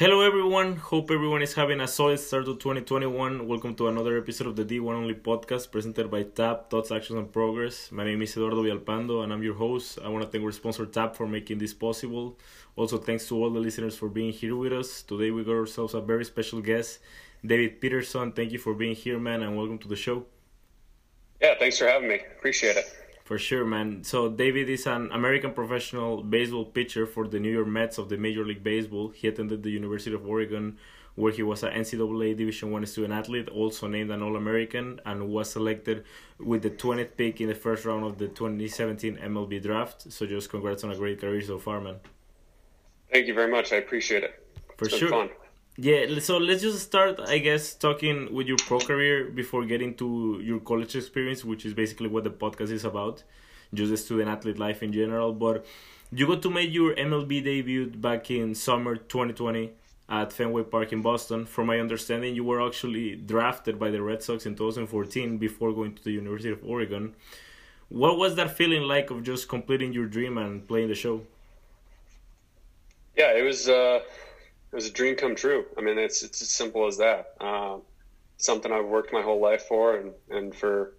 Hello, everyone. Hope everyone is having a solid start to 2021. Welcome to another episode of the D1 Only podcast presented by TAP, Thoughts, Actions, and Progress. My name is Eduardo Villalpando, and I'm your host. I want to thank our sponsor TAP for making this possible. Also, thanks to all the listeners for being here with us. Today, we got ourselves a very special guest, David Peterson. Thank you for being here, man, and welcome to the show. Yeah, thanks for having me. Appreciate it. For sure, man. So David is an American professional baseball pitcher for the New York Mets of the Major League Baseball. He attended the University of Oregon, where he was an NCAA Division One student athlete, also named an All-American, and was selected with the 20th pick in the first round of the 2017 MLB Draft. So just congrats on a great career so far, man. Thank you very much. I appreciate it. For sure. Fun. Yeah, so let's just start, I guess, talking with your pro career before getting to your college experience, which is basically what the podcast is about, just the student athlete life in general. But you got to make your MLB debut back in summer 2020 at Fenway Park in Boston. From my understanding, you were actually drafted by the Red Sox in 2014 before going to the University of Oregon. What was that feeling like of just completing your dream and playing the show? Yeah, it was. Uh it was a dream come true. I mean, it's it's as simple as that. Um, something I've worked my whole life for, and and for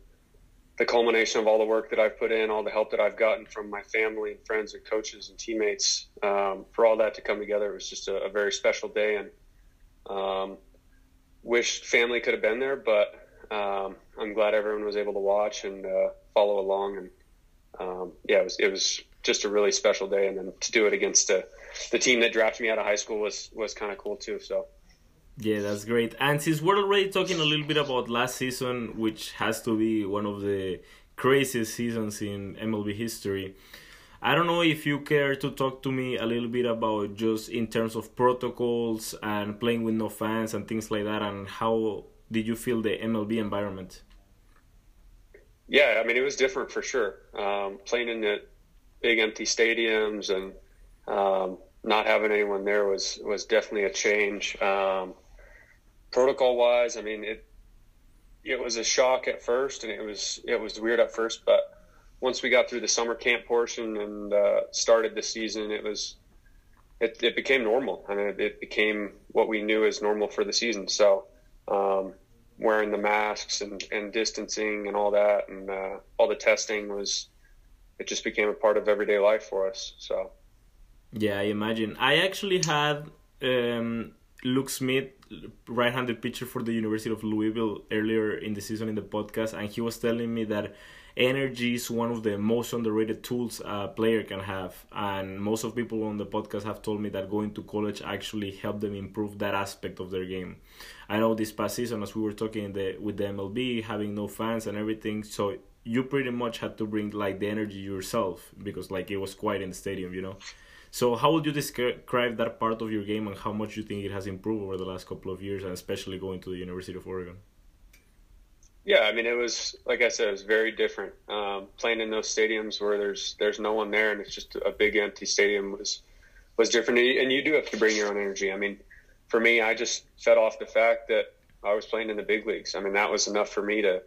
the culmination of all the work that I've put in, all the help that I've gotten from my family, and friends, and coaches and teammates, um, for all that to come together, it was just a, a very special day, and um, wish family could have been there, but um, I'm glad everyone was able to watch and uh, follow along, and um, yeah, it was it was just a really special day, and then to do it against a the team that drafted me out of high school was was kind of cool too. So. Yeah, that's great. And since we're already talking a little bit about last season, which has to be one of the craziest seasons in MLB history, I don't know if you care to talk to me a little bit about just in terms of protocols and playing with no fans and things like that, and how did you feel the MLB environment? Yeah, I mean, it was different for sure. Um, playing in the big empty stadiums and um, not having anyone there was was definitely a change. Um, protocol wise, I mean it it was a shock at first, and it was it was weird at first, but once we got through the summer camp portion and uh, started the season, it was it, it became normal. I mean, it, it, became what we knew as normal for the season. So, um, wearing the masks and, and distancing and all that, and uh, all the testing was, it just became a part of everyday life for us. So, yeah, I imagine. I actually had um, Luke Smith, right-handed pitcher for the University of Louisville, earlier in the season in the podcast, and he was telling me that energy is one of the most underrated tools a player can have and most of people on the podcast have told me that going to college actually helped them improve that aspect of their game i know this past season as we were talking the, with the mlb having no fans and everything so you pretty much had to bring like the energy yourself because like it was quiet in the stadium you know so, how would you describe that part of your game and how much you think it has improved over the last couple of years, and especially going to the University of Oregon? Yeah, I mean, it was like I said, it was very different. Um, playing in those stadiums where there's there's no one there and it's just a big empty stadium was was different. And you do have to bring your own energy. I mean, for me, I just fed off the fact that I was playing in the big leagues. I mean, that was enough for me to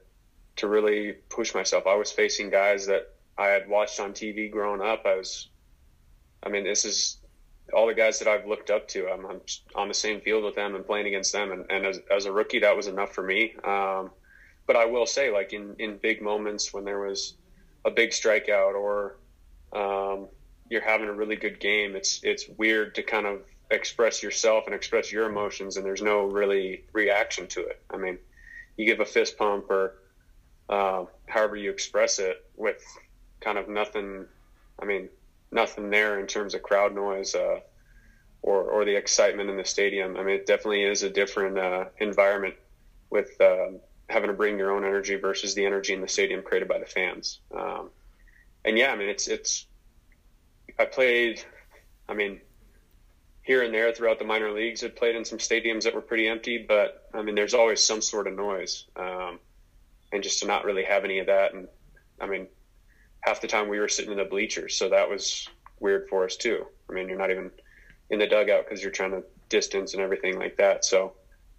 to really push myself. I was facing guys that I had watched on TV growing up. I was I mean, this is all the guys that I've looked up to. I'm, I'm on the same field with them and playing against them. And, and as, as a rookie, that was enough for me. Um, but I will say, like in, in big moments when there was a big strikeout or um, you're having a really good game, it's it's weird to kind of express yourself and express your emotions, and there's no really reaction to it. I mean, you give a fist pump or uh, however you express it with kind of nothing. I mean, nothing there in terms of crowd noise uh, or or the excitement in the stadium. I mean, it definitely is a different uh, environment with uh, having to bring your own energy versus the energy in the stadium created by the fans. Um, and yeah, I mean, it's it's. I played, I mean, here and there throughout the minor leagues. I played in some stadiums that were pretty empty, but I mean, there's always some sort of noise, um, and just to not really have any of that, and I mean, half the time we were sitting in the bleachers, so that was weird for us too. I mean, you're not even in the dugout because you're trying to distance and everything like that. So,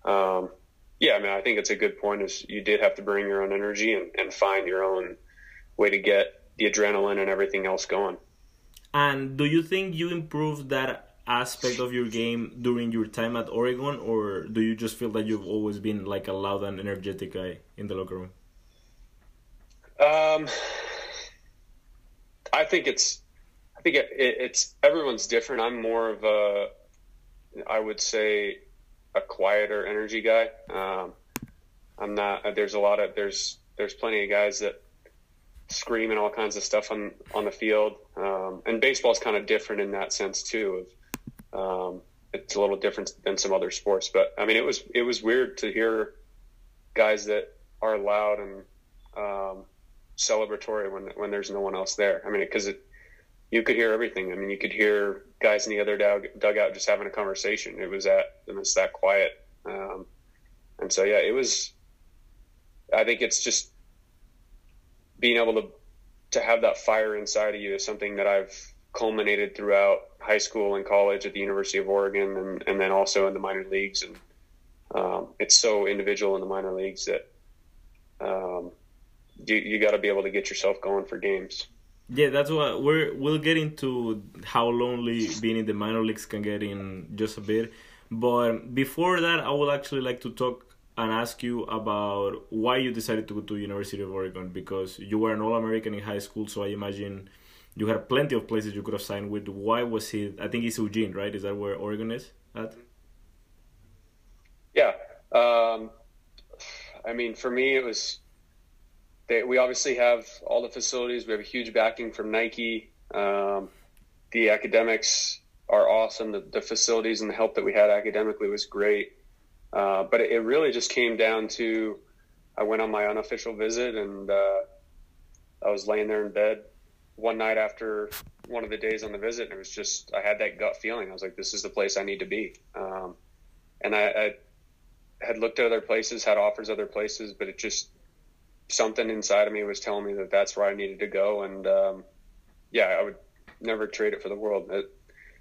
um, yeah, I mean, I think it's a good point. Is you did have to bring your own energy and, and find your own way to get the adrenaline and everything else going. And do you think you improved that aspect of your game during your time at Oregon, or do you just feel that you've always been like a loud and energetic guy in the locker room? Um, I think it's, I think it, it, it's everyone's different. I'm more of a, I would say, a quieter energy guy. Um, I'm not. There's a lot of there's there's plenty of guys that scream and all kinds of stuff on on the field. Um, and baseball's kind of different in that sense too. Of um, it's a little different than some other sports, but I mean, it was it was weird to hear guys that are loud and um, celebratory when when there's no one else there. I mean, because it you could hear everything. I mean, you could hear guys in the other dug, dugout just having a conversation. It was that and it's that quiet, um, and so yeah, it was. I think it's just being able to to have that fire inside of you is something that I've culminated throughout high school and college at the University of Oregon, and, and then also in the minor leagues. And um, it's so individual in the minor leagues that um, you you got to be able to get yourself going for games. Yeah, that's what we're we'll get into how lonely being in the minor leagues can get in just a bit. But before that, I would actually like to talk and ask you about why you decided to go to University of Oregon because you were an All American in high school, so I imagine you had plenty of places you could have signed with. Why was it? I think it's Eugene, right? Is that where Oregon is at? Yeah, um, I mean, for me, it was. They, we obviously have all the facilities. We have a huge backing from Nike. Um, the academics are awesome. The, the facilities and the help that we had academically was great. Uh, but it, it, really just came down to I went on my unofficial visit and uh, I was laying there in bed one night after one of the days on the visit, and it was just I had that gut feeling. I was like, "This is the place I need to be." Um, and I, I, had looked at other places, had offers other places, but it just something inside of me was telling me that that's where I needed to go. And um, yeah, I would never trade it for the world. It,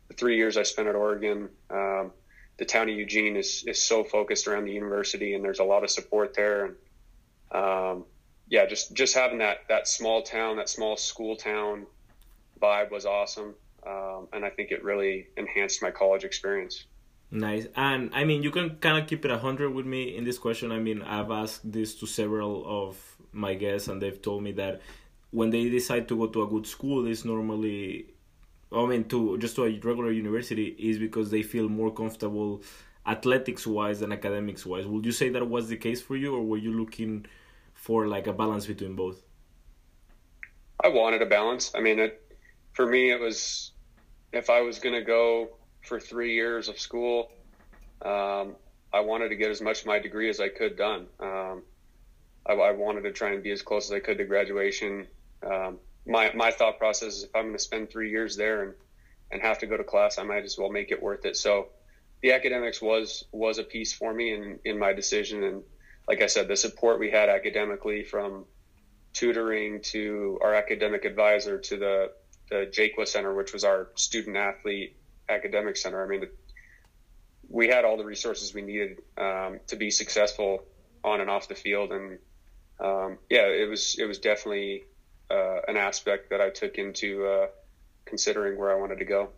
the three years I spent at Oregon. Um, the town of Eugene is is so focused around the university, and there's a lot of support there. And um, yeah, just just having that that small town, that small school town vibe was awesome, um, and I think it really enhanced my college experience. Nice, and I mean, you can kind of keep it a hundred with me in this question. I mean, I've asked this to several of my guests, and they've told me that when they decide to go to a good school, it's normally I mean, to just to a regular university is because they feel more comfortable athletics wise than academics wise. Would you say that was the case for you, or were you looking for like a balance between both? I wanted a balance. I mean, it, for me, it was if I was going to go for three years of school, um, I wanted to get as much of my degree as I could done. Um, I, I, wanted to try and be as close as I could to graduation. Um, my my thought process is if I'm going to spend three years there and and have to go to class, I might as well make it worth it. So the academics was was a piece for me in in my decision. And like I said, the support we had academically from tutoring to our academic advisor to the the Jaqua Center, which was our student athlete academic center. I mean, we had all the resources we needed um, to be successful on and off the field, and um, yeah, it was it was definitely uh, an aspect that I took into uh, considering where I wanted to go.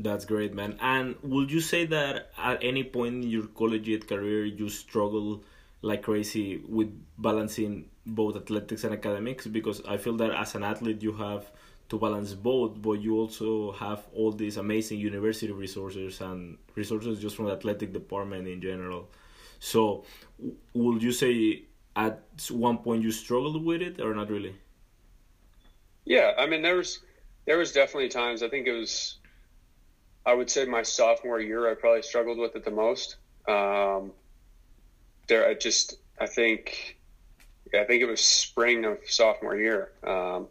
That's great, man. And would you say that at any point in your collegiate career you struggle like crazy with balancing both athletics and academics? Because I feel that as an athlete you have to balance both, but you also have all these amazing university resources and resources just from the athletic department in general. So, would you say at one point you struggled with it or not really? Yeah, I mean, there was there was definitely times. I think it was, I would say my sophomore year, I probably struggled with it the most. Um, there, I just, I think, I think it was spring of sophomore year um,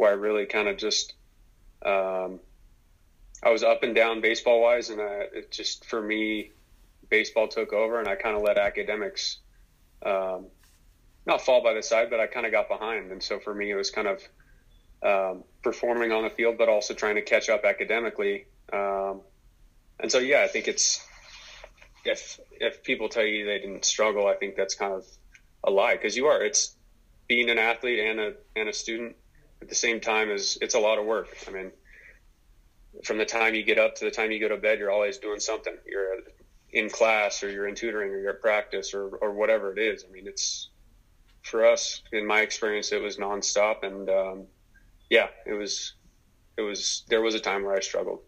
where I really kind of just, um, I was up and down baseball wise, and I, it just for me, baseball took over, and I kind of let academics um, not fall by the side, but I kind of got behind, and so for me, it was kind of um, performing on the field, but also trying to catch up academically. Um, and so, yeah, I think it's if if people tell you they didn't struggle, I think that's kind of a lie because you are. It's being an athlete and a and a student at the same time is it's a lot of work. I mean, from the time you get up to the time you go to bed, you're always doing something. You're in class or you're in tutoring or you're at practice or, or whatever it is. I mean, it's for us, in my experience, it was nonstop. And, um, yeah, it was, it was, there was a time where I struggled.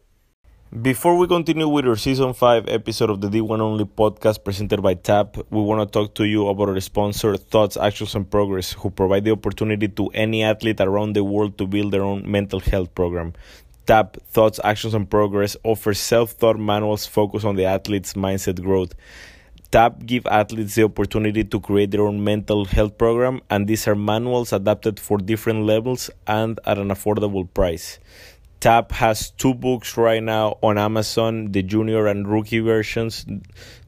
Before we continue with our season 5 episode of the D1 Only podcast presented by TAP, we want to talk to you about our sponsor, Thoughts, Actions, and Progress, who provide the opportunity to any athlete around the world to build their own mental health program. TAP, Thoughts, Actions, and Progress offers self thought manuals focused on the athlete's mindset growth. TAP give athletes the opportunity to create their own mental health program, and these are manuals adapted for different levels and at an affordable price. TAP has two books right now on Amazon, the junior and rookie versions.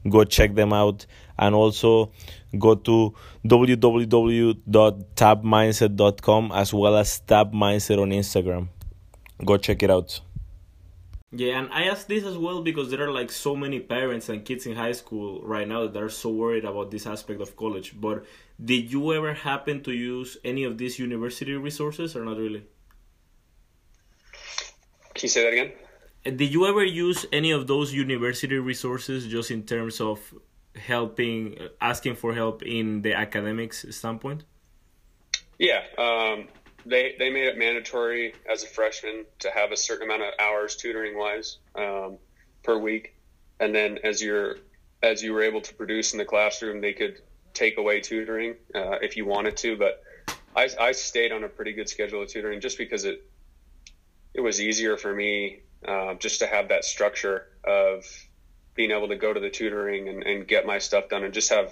Go check them out. And also go to www.tapmindset.com as well as Tap Mindset on Instagram. Go check it out. Yeah, and I ask this as well because there are like so many parents and kids in high school right now that are so worried about this aspect of college. But did you ever happen to use any of these university resources or not really? Can you say that again? Did you ever use any of those university resources just in terms of helping, asking for help in the academics standpoint? Yeah, um, they they made it mandatory as a freshman to have a certain amount of hours tutoring wise um, per week, and then as you're as you were able to produce in the classroom, they could take away tutoring uh, if you wanted to. But I, I stayed on a pretty good schedule of tutoring just because it it was easier for me uh, just to have that structure of being able to go to the tutoring and, and, get my stuff done and just have,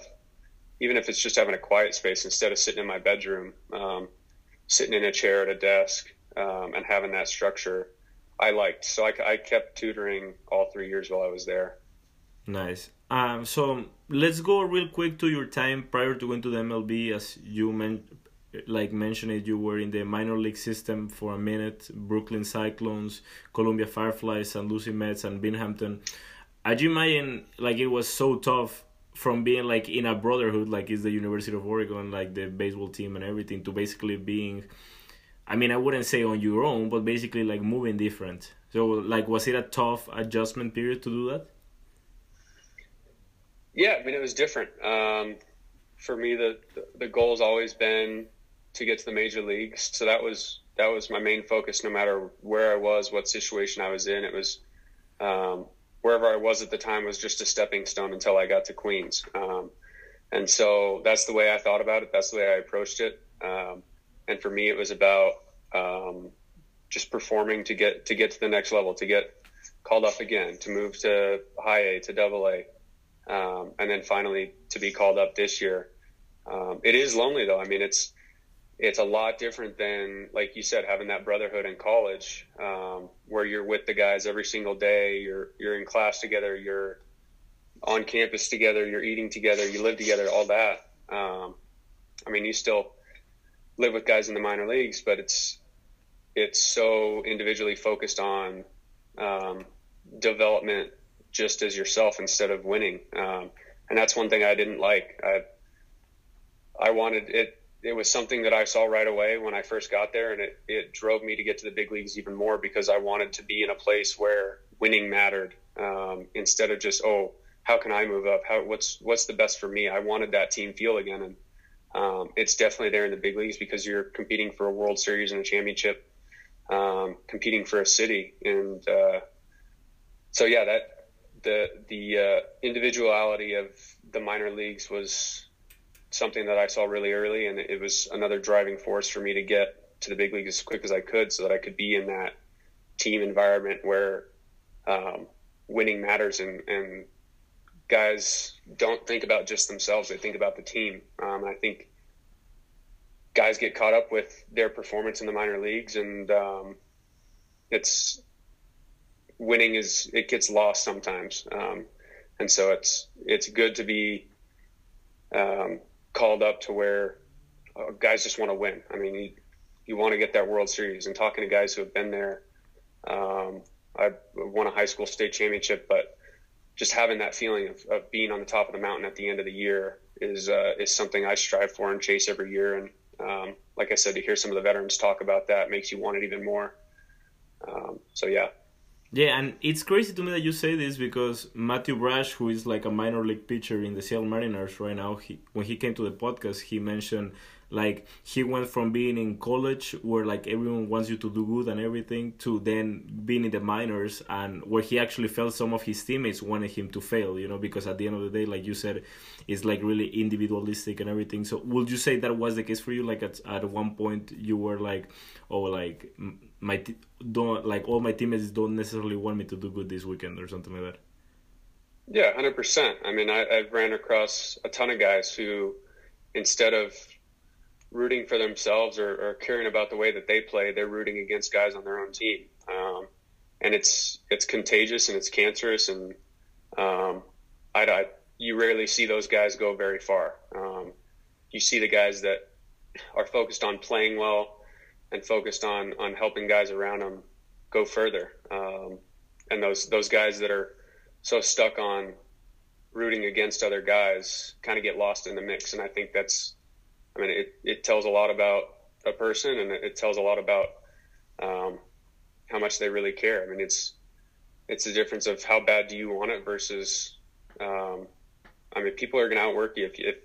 even if it's just having a quiet space instead of sitting in my bedroom, um, sitting in a chair at a desk um, and having that structure, I liked. So I, I, kept tutoring all three years while I was there. Nice. Um, so let's go real quick to your time prior to going to the MLB. As you mentioned, like mentioned it, you were in the minor league system for a minute, Brooklyn Cyclones, Columbia Fireflies, St. Lucie Mets, and Binghamton. I imagine like it was so tough from being like in a brotherhood, like it's the University of Oregon, like the baseball team and everything, to basically being, I mean, I wouldn't say on your own, but basically like moving different. So, like, was it a tough adjustment period to do that? Yeah, I mean, it was different. Um, for me, the the goal's always been to get to the major leagues. So that was that was my main focus. No matter where I was, what situation I was in, it was um, wherever I was at the time was just a stepping stone until I got to Queens. Um, and so that's the way I thought about it. That's the way I approached it. Um, and for me, it was about um, just performing to get to get to the next level, to get called up again, to move to high A, to double A, um, and then finally to be called up this year. Um, it is lonely though. I mean, it's it's a lot different than like you said having that brotherhood in college um, where you're with the guys every single day you're you're in class together you're on campus together you're eating together you live together all that. Um, i mean you still live with guys in the minor leagues but it's it's so individually focused on um, development just as yourself instead of winning. Um, and that's one thing i didn't like. I i wanted it it was something that I saw right away when I first got there, and it, it drove me to get to the big leagues even more because I wanted to be in a place where winning mattered um, instead of just oh how can I move up? How what's what's the best for me? I wanted that team feel again and um, it's definitely there in the big leagues because you're competing for a World Series and a championship um, competing for a city and uh, so yeah that the the uh, individuality of the minor leagues was something that I saw really early, and it was another driving force for me to get to the big league as quick as I could, so that I could be in that team environment where um, winning matters, and, and guys don't think about just themselves; they think about the team. Um, I think guys get caught up with their performance in the minor leagues, and um, it's winning is it gets lost sometimes, um, and so it's it's good to be um, called up to where uh, guys just want to win. I mean, you, you want to get that World Series. And talking to guys who have been there, um, I won a high school state championship, but just having that feeling of, of being on the top of the mountain at the end of the year is uh, is something I strive for and chase every year. And um, like I said, to hear some of the veterans talk about that makes you want it even more. Um, so yeah. Yeah, and it's crazy to me that you say this because Matthew Brash, who is like a minor league pitcher in the Seattle Mariners right now, he when he came to the podcast, he mentioned like he went from being in college where like everyone wants you to do good and everything to then being in the minors and where he actually felt some of his teammates wanted him to fail, you know, because at the end of the day, like you said, it's like really individualistic and everything. So would you say that was the case for you? Like at at one point you were like, oh, like my t- don't like all my teammates don't necessarily want me to do good this weekend or something like that. Yeah, hundred percent. I mean, I, I've ran across a ton of guys who, instead of rooting for themselves or, or, caring about the way that they play, they're rooting against guys on their own team, um, and it's it's contagious and it's cancerous. And um, I, I, you rarely see those guys go very far. Um, you see the guys that are focused on playing well and focused on on helping guys around them go further. Um, and those those guys that are so stuck on rooting against other guys kind of get lost in the mix. And I think that's, I mean, it, it tells a lot about a person and it tells a lot about um, how much they really care. I mean, it's it's the difference of how bad do you want it versus, um, I mean, people are going to outwork you if, if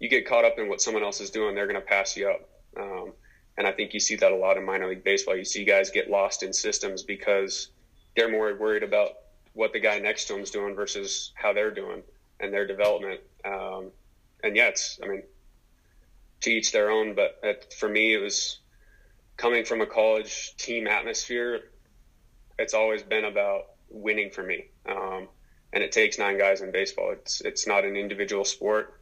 you get caught up in what someone else is doing, they're going to pass you up. Um, and I think you see that a lot in minor league baseball. You see guys get lost in systems because they're more worried about what the guy next to them is doing versus how they're doing and their development. Um, and yeah, it's, I mean, to each their own. But it, for me, it was coming from a college team atmosphere. It's always been about winning for me. Um, and it takes nine guys in baseball. It's, it's not an individual sport.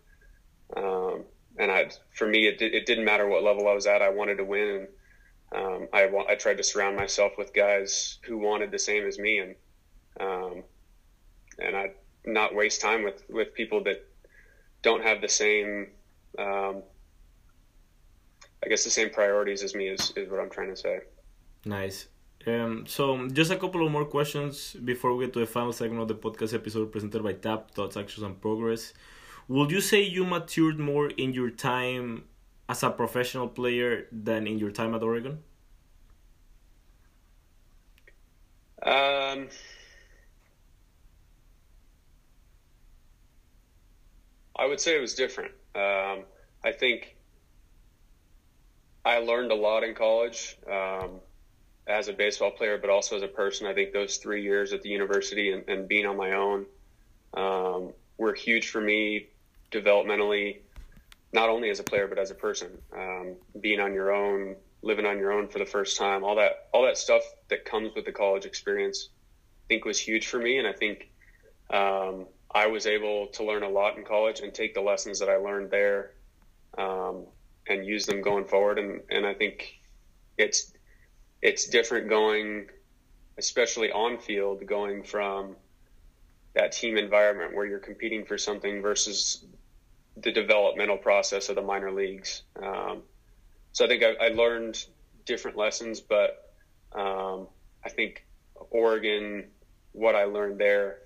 Um, and I, for me, it, it didn't matter what level I was at. I wanted to win. And um, I, I tried to surround myself with guys who wanted the same as me, and um, and I not waste time with with people that don't have the same, um, I guess, the same priorities as me. Is is what I'm trying to say. Nice. Um, so just a couple of more questions before we get to the final segment of the podcast episode presented by TAP Thoughts, Actions, and Progress. Would you say you matured more in your time as a professional player than in your time at Oregon? Um, I would say it was different. Um, I think I learned a lot in college um, as a baseball player, but also as a person. I think those three years at the university and, and being on my own um, were huge for me developmentally, not only as a player but as a person. Um, being on your own, living on your own for the first time, all that all that stuff that comes with the college experience, I think was huge for me, and I think um, I was able to learn a lot in college and take the lessons that I learned there um, and use them going forward. And and I think it's it's different going, especially on field, going from that team environment where you're competing for something versus the developmental process of the minor leagues. Um, so I think I, I, learned different lessons, but um, I think Oregon, what I learned there,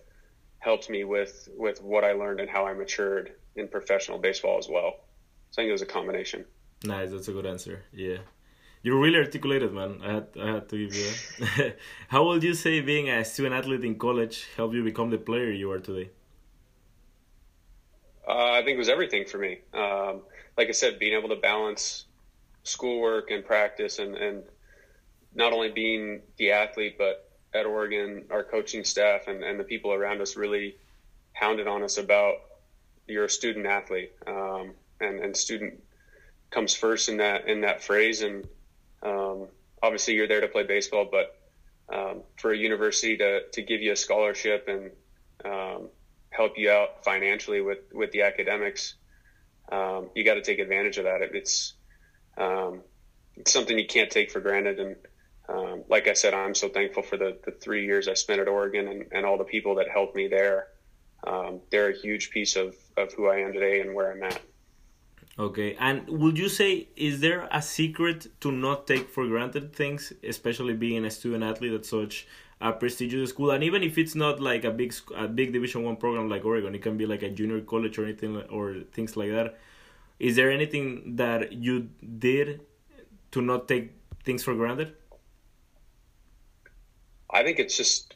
helped me with with what I learned and how I matured in professional baseball as well. So I think it was a combination. Nice, that's a good answer. Yeah, you're really articulated, man. I had I had to give you. how would you say being a student athlete in college helped you become the player you are today? Uh, I think it was everything for me. Um, like I said, being able to balance schoolwork and practice, and, and not only being the athlete, but at Oregon, our coaching staff and, and the people around us really hounded on us about you're a student athlete, um, and, and student comes first in that in that phrase. And um, obviously, you're there to play baseball, but um, for a university to to give you a scholarship and um, help you out financially with with the academics, um, you got to take advantage of that. It, it's um, it's something you can't take for granted. And um, like I said, I'm so thankful for the, the three years I spent at Oregon and, and all the people that helped me there. Um, they're a huge piece of, of who I am today and where I'm at. Okay, and would you say is there a secret to not take for granted things, especially being a student athlete at such a prestigious school. And even if it's not like a big a big division one program like oregon it can be like a junior college or anything or things like that. Is there anything that you did to not take things for granted? I think it's just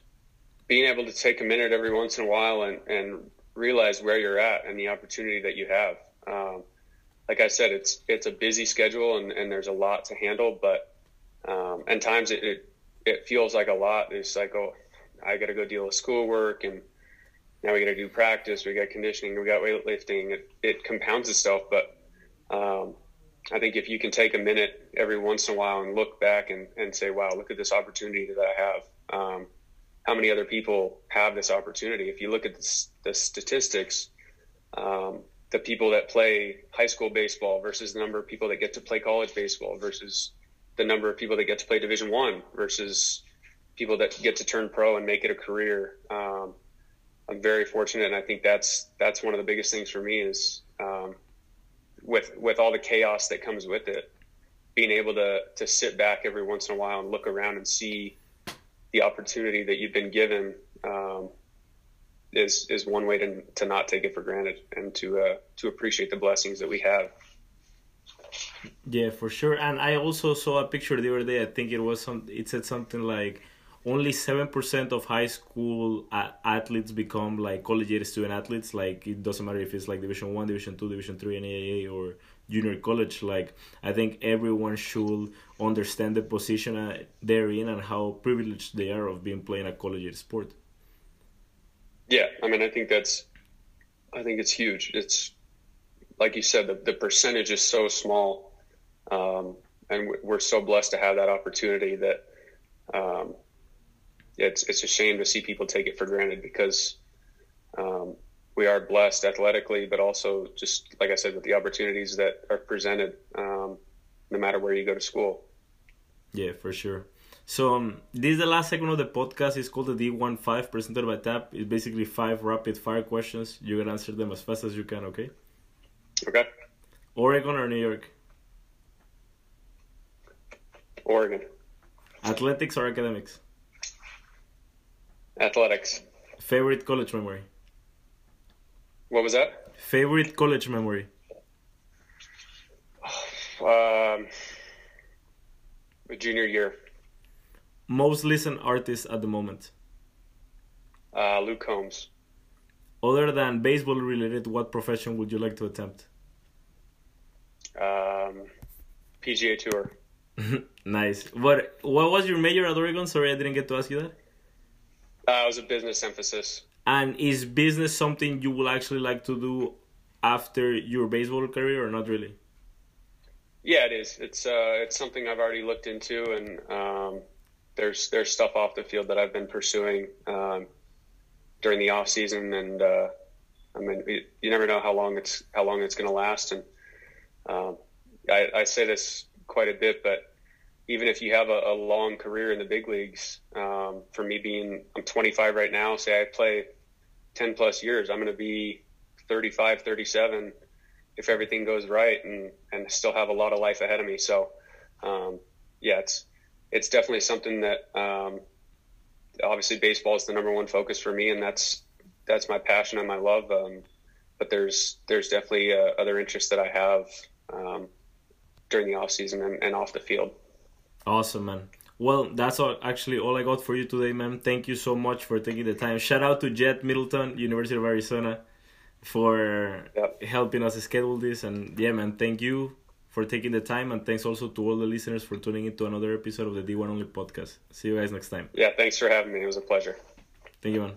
being able to take a minute every once in a while and, and realize where you're at and the opportunity that you have. Um, like I said, it's it's a busy schedule and, and there's a lot to handle, but um, and times it, it, it feels like a lot. It's like oh, I got to go deal with schoolwork and now we got to do practice, we got conditioning, we got weightlifting. It, it compounds itself, but um, I think if you can take a minute every once in a while and look back and, and say, wow, look at this opportunity that I have. Um, how many other people have this opportunity? If you look at the, the statistics, um, the people that play high school baseball versus the number of people that get to play college baseball versus the number of people that get to play division one versus people that get to turn pro and make it a career. Um, I'm very fortunate. And I think that's, that's one of the biggest things for me is, um, with with all the chaos that comes with it, being able to to sit back every once in a while and look around and see the opportunity that you've been given um, is is one way to to not take it for granted and to uh, to appreciate the blessings that we have. Yeah, for sure. And I also saw a picture the other day. I think it was some. It said something like only 7% of high school athletes become like collegiate student athletes like it doesn't matter if it's like division 1 division 2 division 3 NAIA or junior college like i think everyone should understand the position uh, they're in and how privileged they are of being playing a collegiate sport yeah i mean i think that's i think it's huge it's like you said the, the percentage is so small um, and we're so blessed to have that opportunity that um, it's it's a shame to see people take it for granted because um, we are blessed athletically, but also just like I said, with the opportunities that are presented, um, no matter where you go to school. Yeah, for sure. So um, this is the last segment of the podcast. It's called the D15 presented by TAP. It's basically five rapid fire questions. You can answer them as fast as you can. Okay. Okay. Oregon or New York? Oregon. Athletics or academics? Athletics. Favorite college memory? What was that? Favorite college memory? Um, junior year. Most listened artist at the moment? Uh, Luke Combs. Other than baseball related, what profession would you like to attempt? Um, PGA Tour. nice. What What was your major at Oregon? Sorry, I didn't get to ask you that. Uh, it was a business emphasis. And is business something you will actually like to do after your baseball career, or not really? Yeah, it is. It's uh, it's something I've already looked into, and um, there's there's stuff off the field that I've been pursuing um, during the off season, and uh, I mean, you never know how long it's how long it's going to last, and um, I, I say this quite a bit, but even if you have a, a long career in the big leagues, um, for me being, I'm 25 right now, say I play 10 plus years, I'm going to be 35, 37 if everything goes right and, and still have a lot of life ahead of me. So, um, yeah, it's, it's definitely something that, um, obviously baseball is the number one focus for me and that's, that's my passion and my love. Um, but there's, there's definitely uh, other interests that I have, um, during the off season and, and off the field. Awesome, man. Well, that's all, actually all I got for you today, man. Thank you so much for taking the time. Shout out to Jet Middleton, University of Arizona, for yep. helping us schedule this. And yeah, man, thank you for taking the time. And thanks also to all the listeners for tuning into another episode of the D1 Only podcast. See you guys next time. Yeah, thanks for having me. It was a pleasure. Thank you, man.